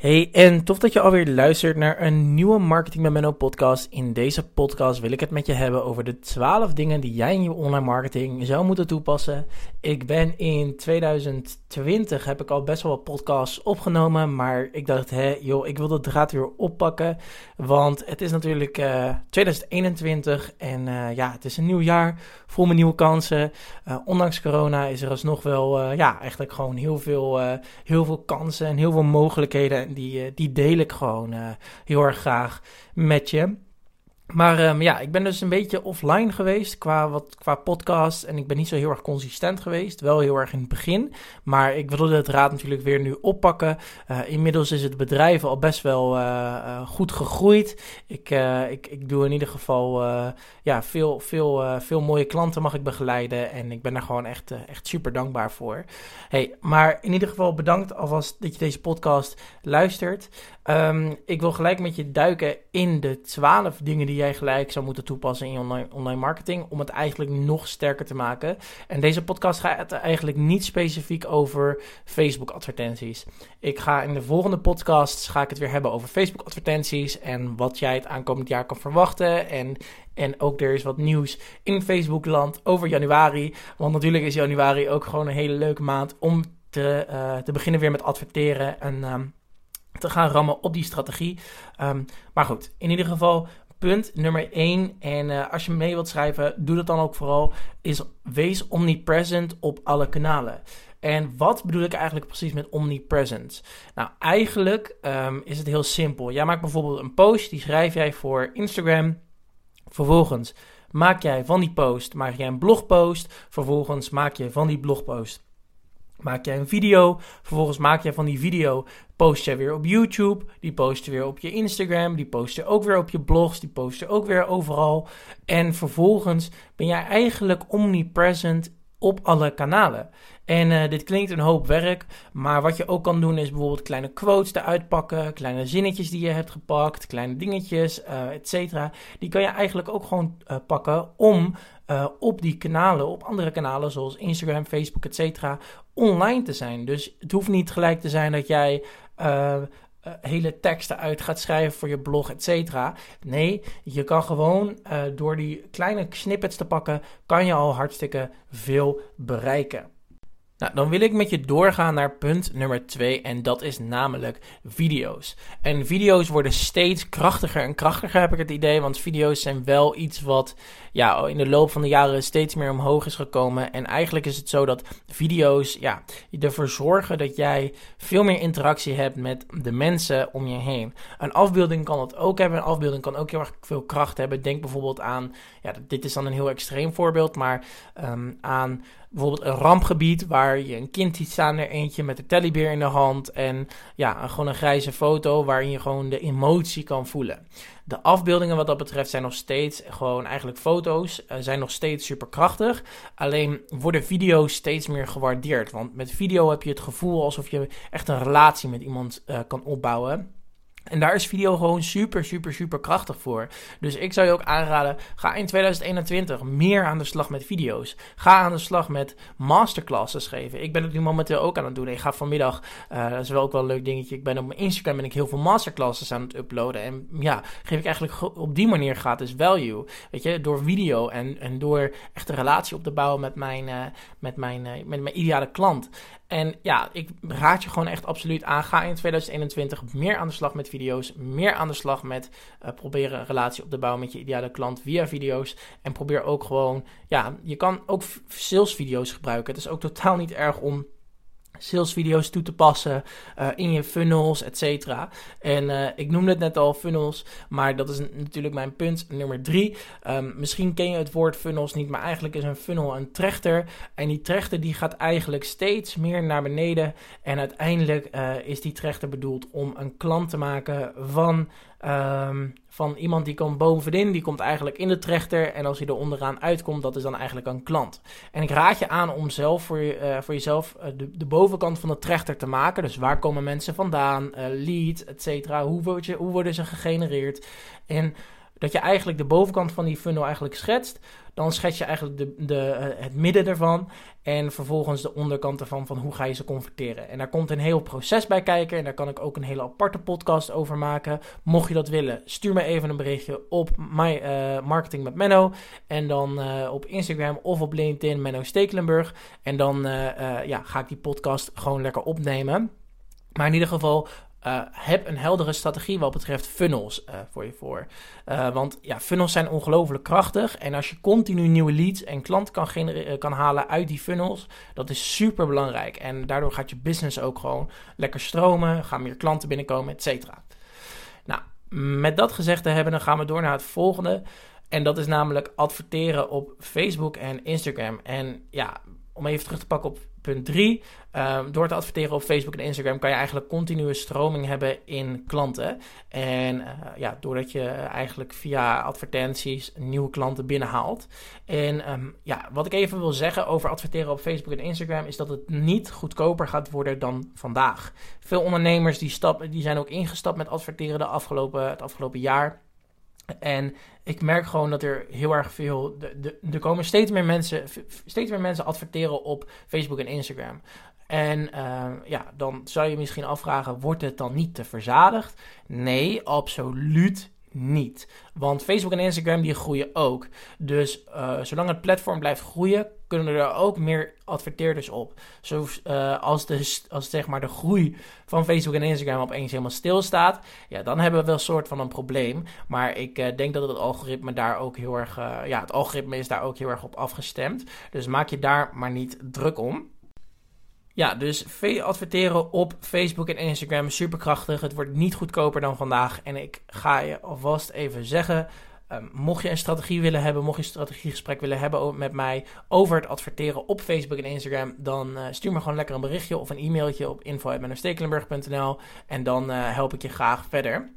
Hey, en tof dat je alweer luistert naar een nieuwe Marketing met Menno podcast. In deze podcast wil ik het met je hebben over de 12 dingen die jij in je online marketing zou moeten toepassen. Ik ben in 2020, heb ik al best wel wat podcasts opgenomen, maar ik dacht, hé joh, ik wil de draad weer oppakken. Want het is natuurlijk uh, 2021 en uh, ja, het is een nieuw jaar, vol met nieuwe kansen. Uh, ondanks corona is er alsnog wel, ja, eigenlijk gewoon heel veel, heel veel kansen en heel veel mogelijkheden die, eh, die deel ik gewoon uh, heel erg graag met je. Maar um, ja, ik ben dus een beetje offline geweest qua, wat, qua podcast. En ik ben niet zo heel erg consistent geweest. Wel heel erg in het begin. Maar ik wilde het raad natuurlijk weer nu oppakken. Uh, inmiddels is het bedrijf al best wel uh, uh, goed gegroeid. Ik, ik, ik doe in ieder geval ja, veel, veel, veel mooie klanten mag ik begeleiden. En ik ben daar gewoon echt, echt super dankbaar voor. Hey, maar in ieder geval bedankt alvast dat je deze podcast luistert. Um, ik wil gelijk met je duiken in de 12 dingen die jij gelijk zou moeten toepassen in je online, online marketing. Om het eigenlijk nog sterker te maken. En deze podcast gaat eigenlijk niet specifiek over Facebook advertenties. Ik ga in de volgende podcast ga ik het weer hebben over Facebook advertenties. En wat jij het aankomend jaar kan verwachten. En en ook er is wat nieuws in Facebookland over januari. Want natuurlijk is januari ook gewoon een hele leuke maand om te, uh, te beginnen weer met adverteren. En um, te gaan rammen op die strategie. Um, maar goed, in ieder geval punt nummer 1. En uh, als je mee wilt schrijven, doe dat dan ook vooral. Is wees omnipresent op alle kanalen. En wat bedoel ik eigenlijk precies met omnipresent? Nou, eigenlijk um, is het heel simpel. Jij maakt bijvoorbeeld een post, die schrijf jij voor Instagram. Vervolgens maak jij van die post maak jij een blogpost. Vervolgens maak je van die blogpost maak jij een video. Vervolgens maak jij van die video, post je weer op YouTube. Die post je weer op je Instagram. Die post je ook weer op je blogs. Die post je ook weer overal. En vervolgens ben jij eigenlijk omnipresent op alle kanalen. En uh, dit klinkt een hoop werk, maar wat je ook kan doen is bijvoorbeeld kleine quotes eruit pakken, kleine zinnetjes die je hebt gepakt, kleine dingetjes, uh, et cetera. Die kan je eigenlijk ook gewoon uh, pakken om op die kanalen, op andere kanalen zoals Instagram, Facebook, et cetera, online te zijn. Dus het hoeft niet gelijk te zijn dat jij uh, hele teksten uit gaat schrijven voor je blog, et cetera. Nee, je kan gewoon uh, door die kleine snippets te pakken, kan je al hartstikke veel bereiken. Nou, dan wil ik met je doorgaan naar punt nummer 2 en dat is namelijk video's. En video's worden steeds krachtiger en krachtiger heb ik het idee, want video's zijn wel iets wat ja, in de loop van de jaren steeds meer omhoog is gekomen. En eigenlijk is het zo dat video's ja, ervoor zorgen dat jij veel meer interactie hebt met de mensen om je heen. Een afbeelding kan het ook hebben, een afbeelding kan ook heel erg veel kracht hebben. Denk bijvoorbeeld aan, ja, dit is dan een heel extreem voorbeeld, maar um, aan bijvoorbeeld een rampgebied waar je een kind ziet staan, er eentje met een teddybeer in de hand en ja, gewoon een grijze foto waarin je gewoon de emotie kan voelen. De afbeeldingen wat dat betreft zijn nog steeds gewoon eigenlijk foto's, uh, zijn nog steeds super krachtig. Alleen worden video's steeds meer gewaardeerd, want met video heb je het gevoel alsof je echt een relatie met iemand uh, kan opbouwen. En daar is video gewoon super, super, super krachtig voor. Dus ik zou je ook aanraden, ga in 2021 meer aan de slag met video's. Ga aan de slag met masterclasses geven. Ik ben het nu momenteel ook aan het doen. Ik ga vanmiddag, uh, dat is wel ook wel een leuk dingetje, ik ben op mijn Instagram ben ik heel veel masterclasses aan het uploaden. En ja, geef ik eigenlijk op die manier gratis value. Weet je, door video en, en door echt een relatie op te bouwen met mijn, uh, met mijn, uh, met mijn ideale klant. En ja, ik raad je gewoon echt absoluut aan. Ga in 2021 meer aan de slag met video's. Meer aan de slag met uh, proberen een relatie op te bouwen met je ideale klant via video's. En probeer ook gewoon, ja, je kan ook sales video's gebruiken. Het is ook totaal niet erg om salesvideo's toe te passen uh, in je funnels, et cetera. En uh, ik noemde het net al, funnels, maar dat is natuurlijk mijn punt nummer drie. Um, misschien ken je het woord funnels niet, maar eigenlijk is een funnel een trechter. En die trechter die gaat eigenlijk steeds meer naar beneden. En uiteindelijk uh, is die trechter bedoeld om een klant te maken van Um, van iemand die komt bovenin, die komt eigenlijk in de trechter. En als hij er onderaan uitkomt, dat is dan eigenlijk een klant. En ik raad je aan om zelf voor, je, uh, voor jezelf uh, de, de, bovenkant van de trechter te maken. Dus waar komen mensen vandaan, uh, lead, et cetera. Hoe, word hoe worden ze gegenereerd? En dat je eigenlijk de bovenkant van die funnel eigenlijk schetst. Dan schets je eigenlijk de, de, eh, het midden ervan. En vervolgens de onderkant ervan van hoe ga je ze converteren. En daar komt een heel proces bij kijken. En daar kan ik ook een hele aparte podcast over maken. Mocht je dat willen, stuur me even een berichtje op my, uh, Marketing met Menno. En dan uh, op Instagram of op LinkedIn Menno Stekelenburg. En dan ja, ga ik die podcast gewoon lekker opnemen. Maar in ieder geval, uh, heb een heldere strategie wat betreft funnels uh, voor je voor. Uh, want ja, funnels zijn ongelooflijk krachtig. En als je continu nieuwe leads en klanten kan, kan halen uit die funnels, dat is super belangrijk. En daardoor gaat je business ook gewoon lekker stromen, gaan meer klanten binnenkomen, et cetera. Nou, met dat gezegd te hebben, dan gaan we door naar het volgende. En dat is namelijk adverteren op Facebook en Instagram. En ja, om even terug te pakken op punt 3. Ehm, door te adverteren op Facebook en Instagram kan je eigenlijk continue stroming hebben in klanten. En uh, ja, doordat je eigenlijk via advertenties nieuwe klanten binnenhaalt. En um, ja, wat ik even wil zeggen over adverteren op Facebook en Instagram is dat het niet goedkoper gaat worden dan vandaag. Veel ondernemers die, stappen, die zijn ook ingestapt met adverteren de afgelopen, het afgelopen jaar. En ik merk gewoon dat er heel erg veel. De, de, er komen steeds meer mensen. Steeds meer mensen adverteren op Facebook en Instagram. En uh, ja, dan zou je misschien afvragen: wordt het dan niet te verzadigd? Nee, absoluut niet. Want Facebook en Instagram die groeien ook. Dus uh, zolang het platform blijft groeien, kunnen er ook meer adverteerders op. Zo, uh, als, de, als zeg maar de groei van Facebook en Instagram opeens helemaal stilstaat, ja, dan hebben we wel een soort van een probleem. Maar ik uh, denk dat het algoritme daar ook heel erg, ja, het algoritme is daar ook heel erg op afgestemd. Dus maak je daar maar niet druk om. Ja, dus adverteren op Facebook en Instagram superkrachtig. Het wordt niet goedkoper dan vandaag. En ik ga je alvast even zeggen. Um, mocht je een strategie willen hebben, mocht je een strategiegesprek willen hebben met mij over het adverteren op Facebook en Instagram, dan uh, stuur me gewoon lekker een berichtje of een e-mailtje op info.mennostekelenburg.nl en dan uh, help ik je graag verder.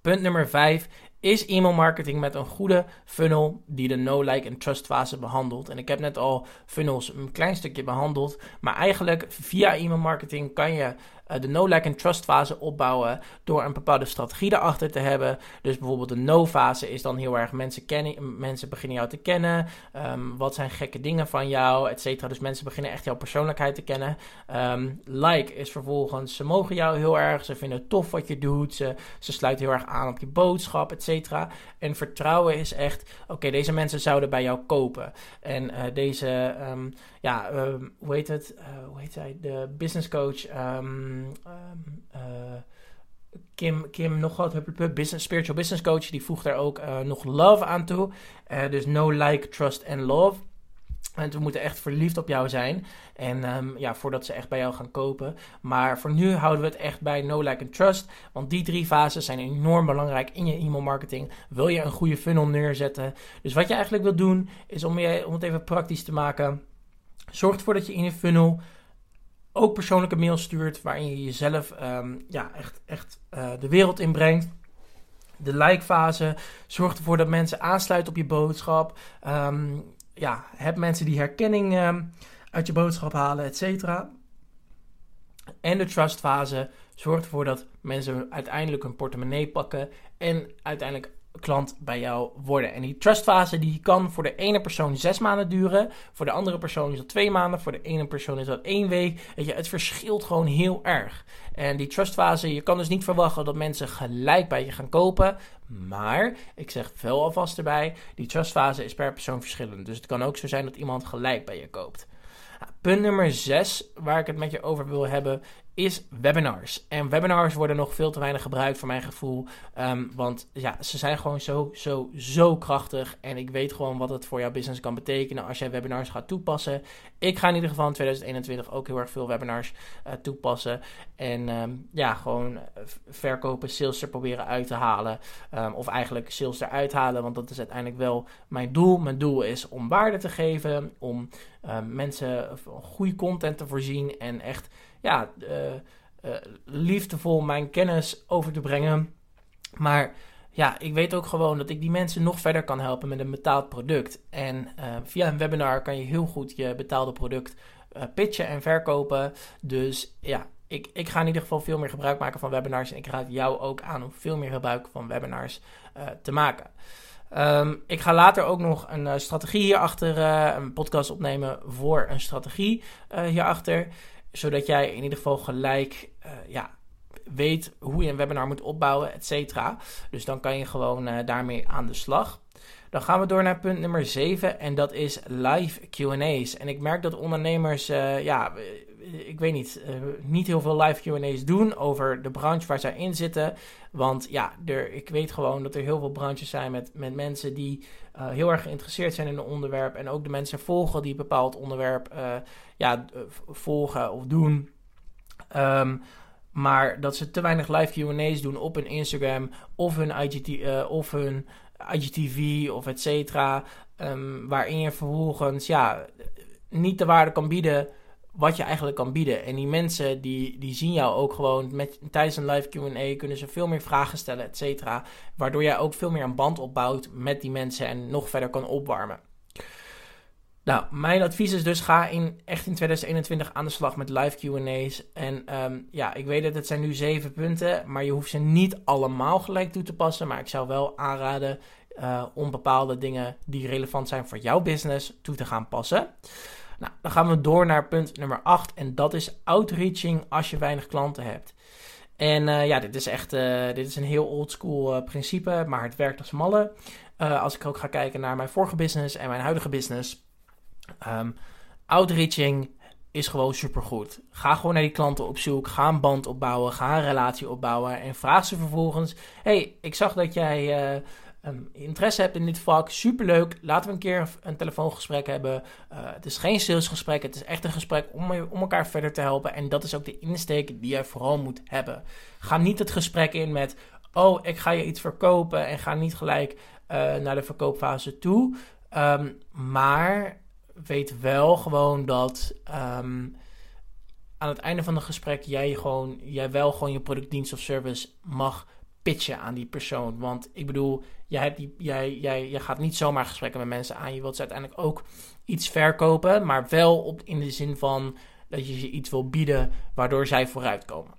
Punt nummer 5 is e-mail marketing met een goede funnel die de no, like en trust fase behandelt. En ik heb net al funnels een klein stukje behandeld, maar eigenlijk via e-mail marketing kan je uh, de no, like en trust fase opbouwen door een bepaalde strategie erachter te hebben. Dus bijvoorbeeld de no fase is dan heel erg mensen, kennen, mensen beginnen jou te kennen. Um, wat zijn gekke dingen van jou, et cetera. Dus mensen beginnen echt jouw persoonlijkheid te kennen. Um, like is vervolgens, ze mogen jou heel erg, ze vinden het tof wat je doet, ze, ze sluiten heel erg aan op je boodschap, et cetera. En vertrouwen is echt, oké, deze mensen zouden bij jou kopen. En uh, deze, um, ja, hoe heet het, uh, hoe heet hij, de business coach, uh, Kim, Kim nog business, spiritual business coach, die voegt daar ook uh, nog love aan toe. Uh, dus no like, trust and love. En we moeten echt verliefd op jou zijn. En um, ja, voordat ze echt bij jou gaan kopen. Maar voor nu houden we het echt bij No Like and Trust. Want die drie fases zijn enorm belangrijk in je e-mail marketing. Wil je een goede funnel neerzetten? Dus wat je eigenlijk wil doen, is om, je, om het even praktisch te maken. Zorg ervoor dat je in je funnel ook persoonlijke mails stuurt waarin je jezelf um, ja, echt, echt uh, de wereld inbrengt. De like-fase zorgt ervoor dat mensen aansluiten op je boodschap. Um, ja, heb mensen die herkenning um, uit je boodschap halen, et cetera. En de trust-fase zorgt ervoor dat mensen uiteindelijk hun portemonnee pakken en uiteindelijk klant bij jou worden. En die trustfase die kan voor de ene persoon zes maanden duren. Voor de andere persoon is dat twee maanden. Voor de ene persoon is dat één week. Weet je, het verschilt gewoon heel erg. En die trustfase, je kan dus niet verwachten dat mensen gelijk bij je gaan kopen. Maar, ik zeg wel alvast erbij, die trustfase is per persoon verschillend. Dus het kan ook zo zijn dat iemand gelijk bij je koopt. Punt nummer 6 waar ik het met je over wil hebben is webinars. En webinars worden nog veel te weinig gebruikt voor mijn gevoel. Um, want ja, ze zijn gewoon zo, zo, zo krachtig. En ik weet gewoon wat het voor jouw business kan betekenen als jij webinars gaat toepassen. Ik ga in ieder geval in 2021 ook heel erg veel webinars uh, toepassen. En um, ja, gewoon verkopen, sales er proberen uit te halen. Um, of eigenlijk sales eruit halen. Want dat is uiteindelijk wel mijn doel. Mijn doel is om waarde te geven. Om mensen goede content te voorzien. En echt ja, uh, uh, liefdevol mijn kennis over te brengen. Maar ja, ik weet ook gewoon dat ik die mensen nog verder kan helpen met een betaald product. En uh, via een webinar kan je heel goed je betaalde product pitchen en verkopen. Dus ja, ik, ik ga in ieder geval veel meer gebruik maken van webinars. En ik raad jou ook aan om veel meer gebruik van webinars te maken. Ehm, ik ga later ook nog een uh, strategie hierachter, uh, een podcast opnemen voor een strategie uh, hierachter. Zodat jij in ieder geval gelijk ja, weet hoe je een webinar moet opbouwen, et cetera. Dus dan kan je gewoon daarmee aan de slag. Dan gaan we door naar punt nummer 7 en dat is live QA's. En ik merk dat ondernemers, ja, ik weet niet, uh, niet heel veel live QA's doen over de branche waar zij in zitten. Want ja, er, ik weet gewoon dat er heel veel branches zijn met, met mensen die uh, heel erg geïnteresseerd zijn in een onderwerp. En ook de mensen volgen die een bepaald onderwerp ja, volgen of doen. Um, maar dat ze te weinig live QA's doen op hun Instagram of hun, of hun IGTV of et cetera. Um, waarin je vervolgens ja, niet de waarde kan bieden wat je eigenlijk kan bieden. En die mensen die, die zien jou ook gewoon met, tijdens een live QA kunnen ze veel meer vragen stellen, et cetera. Waardoor jij ook veel meer een band opbouwt met die mensen en nog verder kan opwarmen. Nou, mijn advies is dus ga in, echt in 2021 aan de slag met live QA's. En um, ja, ik weet dat het zijn nu zeven punten, maar je hoeft ze niet allemaal gelijk toe te passen. Maar ik zou wel aanraden uh, om bepaalde dingen die relevant zijn voor jouw business toe te gaan passen. Nou, dan gaan we door naar punt nummer 8 en dat is outreaching als je weinig klanten hebt. En uh, ja, dit is echt uh, dit is een heel oldschool uh, principe, maar het werkt als malle. als ik ook ga kijken naar mijn vorige business en mijn huidige business. Um, outreaching is gewoon supergoed. Ga gewoon naar die klanten op zoek. Ga een band opbouwen. Ga een relatie opbouwen. En vraag ze vervolgens: Hey, ik zag dat jij um, interesse hebt in dit vak, superleuk. Laten we een keer een telefoongesprek hebben. Uh, het is geen salesgesprek, het is echt een gesprek om, om elkaar verder te helpen. En dat is ook de insteek die jij vooral moet hebben. Ga niet het gesprek in met, oh, ik ga je iets verkopen. En ga niet gelijk uh, naar de verkoopfase toe. Um, maar weet wel gewoon dat... Um, aan het einde van het gesprek jij, gewoon, jij wel gewoon je product, dienst of service mag pitchen aan die persoon. Want ik bedoel, jij, die, jij, jij, jij gaat niet zomaar gesprekken met mensen aan. Je wilt ze uiteindelijk ook iets verkopen, maar wel op, in de zin van dat je ze iets wil bieden waardoor zij vooruitkomen.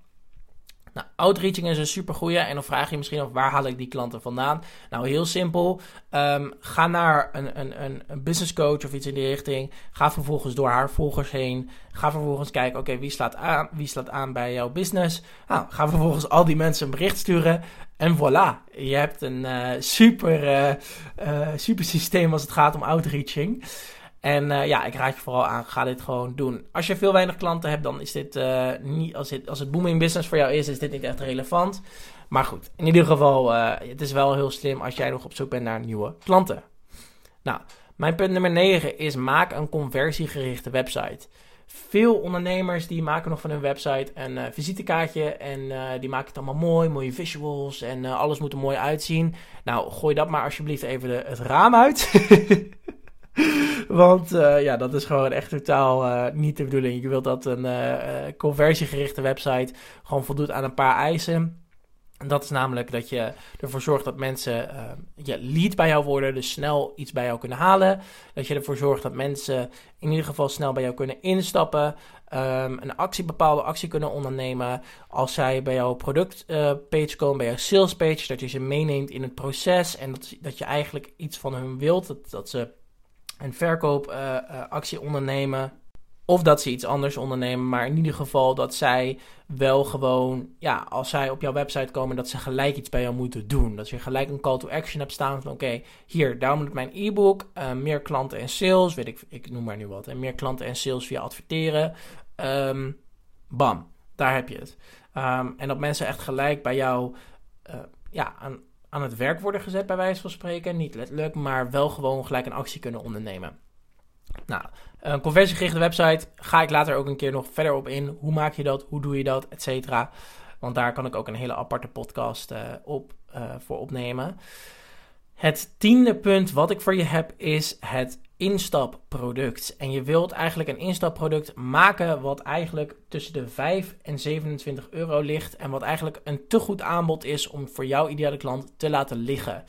Nou, outreaching is een super goeie. En dan vraag je misschien af waar haal ik die klanten vandaan? Nou, heel simpel. Um, ga naar een, een, een, een, business coach of iets in die richting. Ga vervolgens door haar volgers heen. Ga vervolgens kijken, oké, wie slaat aan? Wie slaat aan bij jouw business? Nou, ga vervolgens al die mensen een bericht sturen. En voilà, je hebt een uh, super, uh, uh, super systeem als het gaat om outreaching. En uh, ja, ik raad je vooral aan, ga dit gewoon doen. Als je veel weinig klanten hebt, dan is dit uh, niet, als, dit, als het booming business voor jou is, is dit niet echt relevant. Maar goed, in ieder geval, uh, het is wel heel slim als jij nog op zoek bent naar nieuwe klanten. Nou, mijn punt nummer 9 is maak een conversiegerichte website. Veel ondernemers die maken nog van hun website een visitekaartje en die maken het allemaal mooi, mooie visuals en alles moet er mooi uitzien. Nou, gooi dat maar alsjeblieft even het raam uit. Want uh, ja, dat is gewoon echt totaal uh, niet de bedoeling. Je wilt dat een uh, conversiegerichte website gewoon voldoet aan een paar eisen. En dat is namelijk dat je ervoor zorgt dat mensen je lead bij jou worden, dus snel iets bij jou kunnen halen. Dat je ervoor zorgt dat mensen in ieder geval snel bij jou kunnen instappen. Um, een actie, bepaalde actie kunnen ondernemen. Als zij bij jouw productpage komen, bij jouw salespage, dat je ze meeneemt in het proces. En dat, dat je eigenlijk iets van hun wilt. Dat, dat ze een verkoopactie uh, ondernemen. Of dat ze iets anders ondernemen, maar in ieder geval dat zij wel gewoon, ja, als zij op jouw website komen, dat ze gelijk iets bij jou moeten doen. Dat je gelijk een call to action hebt staan van, oké, hier, moet mijn e-book, uh, meer klanten en sales, weet ik, ik noem maar nu wat, en meer klanten en sales via adverteren. Um, bam, daar heb je het. Um, en dat mensen echt gelijk bij jou, ja, aan, aan het werk worden gezet, bij wijze van spreken. Niet letterlijk, maar wel gewoon gelijk een actie kunnen ondernemen. Nou, een conversiegerichte website ga ik later ook een keer nog verder op in. Hoe maak je dat? Hoe doe je dat? Etcetera. Want daar kan ik ook een hele aparte podcast uh, op, uh, voor opnemen. Het tiende punt wat ik voor je heb is het instapproduct. En je wilt eigenlijk een instapproduct maken wat eigenlijk tussen de 5 en 27 euro ligt. En wat eigenlijk een te goed aanbod is om voor jouw ideale klant te laten liggen.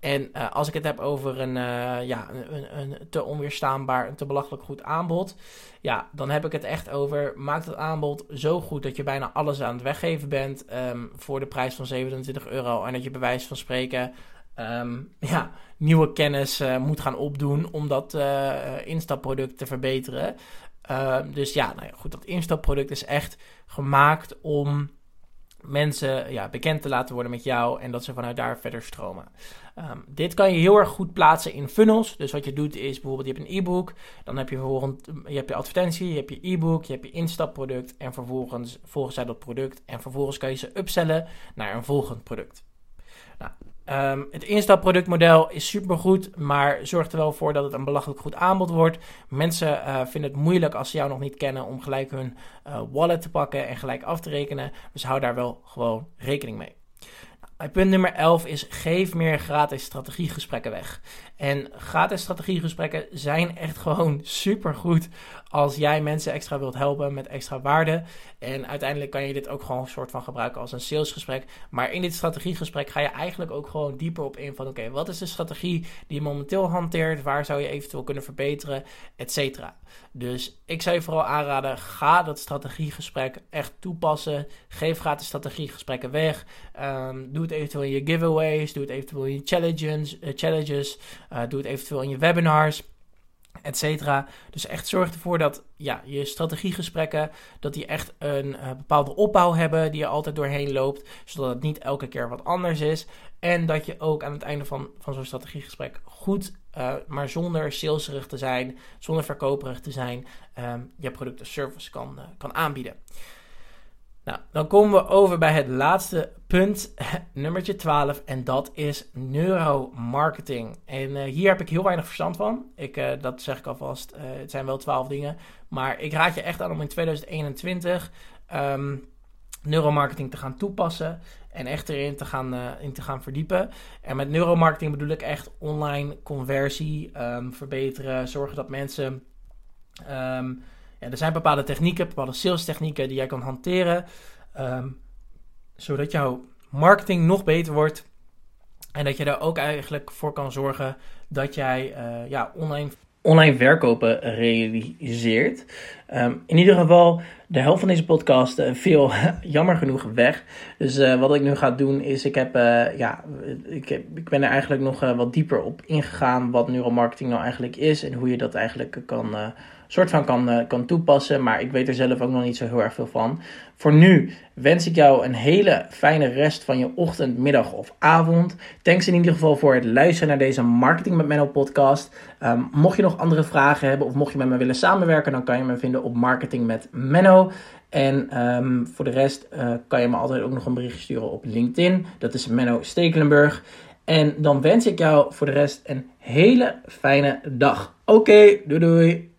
En uh, als ik het heb over een, uh, ja, een, een, te onweerstaanbaar, een te belachelijk goed aanbod. Ja, dan heb ik het echt over. Maak het aanbod zo goed dat je bijna alles aan het weggeven bent. Um, voor de prijs van 27 euro. En dat je bij wijze van spreken. Um, ja, nieuwe kennis uh, moet gaan opdoen om dat instapproduct te verbeteren. Ehm, dus ja, nou ja, goed, dat instapproduct is echt gemaakt om mensen ja, bekend te laten worden met jou en dat ze vanuit daar verder stromen. Um, dit kan je heel erg goed plaatsen in funnels. Dus wat je doet is bijvoorbeeld je hebt een e-book, dan heb je vervolgens je, hebt je advertentie, je hebt je e-book, je hebt je instapproduct en vervolgens volgen zij dat product en vervolgens kan je ze upsellen naar een volgend product. Nou, Um, het instapproductmodel is supergoed, maar zorg er wel voor dat het een belachelijk goed aanbod wordt. Mensen uh, vinden het moeilijk als ze jou nog niet kennen om gelijk hun uh, wallet te pakken en gelijk af te rekenen. Dus hou daar wel gewoon rekening mee. Punt nummer 11 is geef meer gratis strategiegesprekken weg. En gratis strategiegesprekken zijn echt gewoon supergoed als jij mensen extra wilt helpen met extra waarde. En uiteindelijk kan je dit ook gewoon een soort van gebruiken als een salesgesprek. Maar in dit strategiegesprek ga je eigenlijk ook gewoon dieper op in van oké, wat is de strategie die je momenteel hanteert? Waar zou je eventueel kunnen verbeteren? Etcetera. Dus ik zou je vooral aanraden, ga dat strategiegesprek echt toepassen. Geef gratis strategiegesprekken weg. Um, doe het eventueel in je giveaways. Doe het eventueel in je challenges. Uh, challenges uh, doe het eventueel in je webinars et cetera. Dus echt zorg ervoor dat ja, je strategiegesprekken, dat die echt een uh, bepaalde opbouw hebben die je altijd doorheen loopt, zodat het niet elke keer wat anders is. En dat je ook aan het einde van, van zo'n strategiegesprek goed, uh, maar zonder saleserig te zijn, zonder verkoperig te zijn, um, je product of service kan, uh, kan aanbieden. Nou, dan komen we over bij het laatste punt, nummertje 12, en dat is neuromarketing. En uh, hier heb ik heel weinig verstand van. Ik, uh, dat zeg ik alvast, uh, het zijn wel 12 dingen. Maar ik raad je echt aan om in 2021 um, neuromarketing te gaan toepassen en echt erin te gaan, in te gaan verdiepen. En met neuromarketing bedoel ik echt online conversie um, verbeteren, zorgen dat mensen... Um, er zijn bepaalde technieken, bepaalde sales technieken die jij kan hanteren, um, zodat jouw marketing nog beter wordt. En dat je daar ook eigenlijk voor kan zorgen dat jij uh, ja, online, online verkopen realiseert. Um, in ieder geval, de helft van deze podcast uh, viel jammer genoeg weg. Dus uh, wat ik nu ga doen is, ik, heb, ja, ik, heb, ik ben er eigenlijk nog wat dieper op ingegaan wat neuromarketing nou eigenlijk is en hoe je dat eigenlijk kan soort van kan, uh, kan toepassen. Maar ik weet er zelf ook nog niet zo heel erg veel van. Voor nu wens ik jou een hele fijne rest van je ochtend, middag of avond. Thanks in ieder geval voor het luisteren naar deze Marketing met Menno podcast. Um, mocht je nog andere vragen hebben of mocht je met me willen samenwerken, dan kan je me vinden op Marketing met Menno. En um, voor de rest uh, kan je me altijd ook nog een berichtje sturen op LinkedIn. Dat is Menno Stekelenburg. En dan wens ik jou voor de rest een hele fijne dag. Oké, doei doei.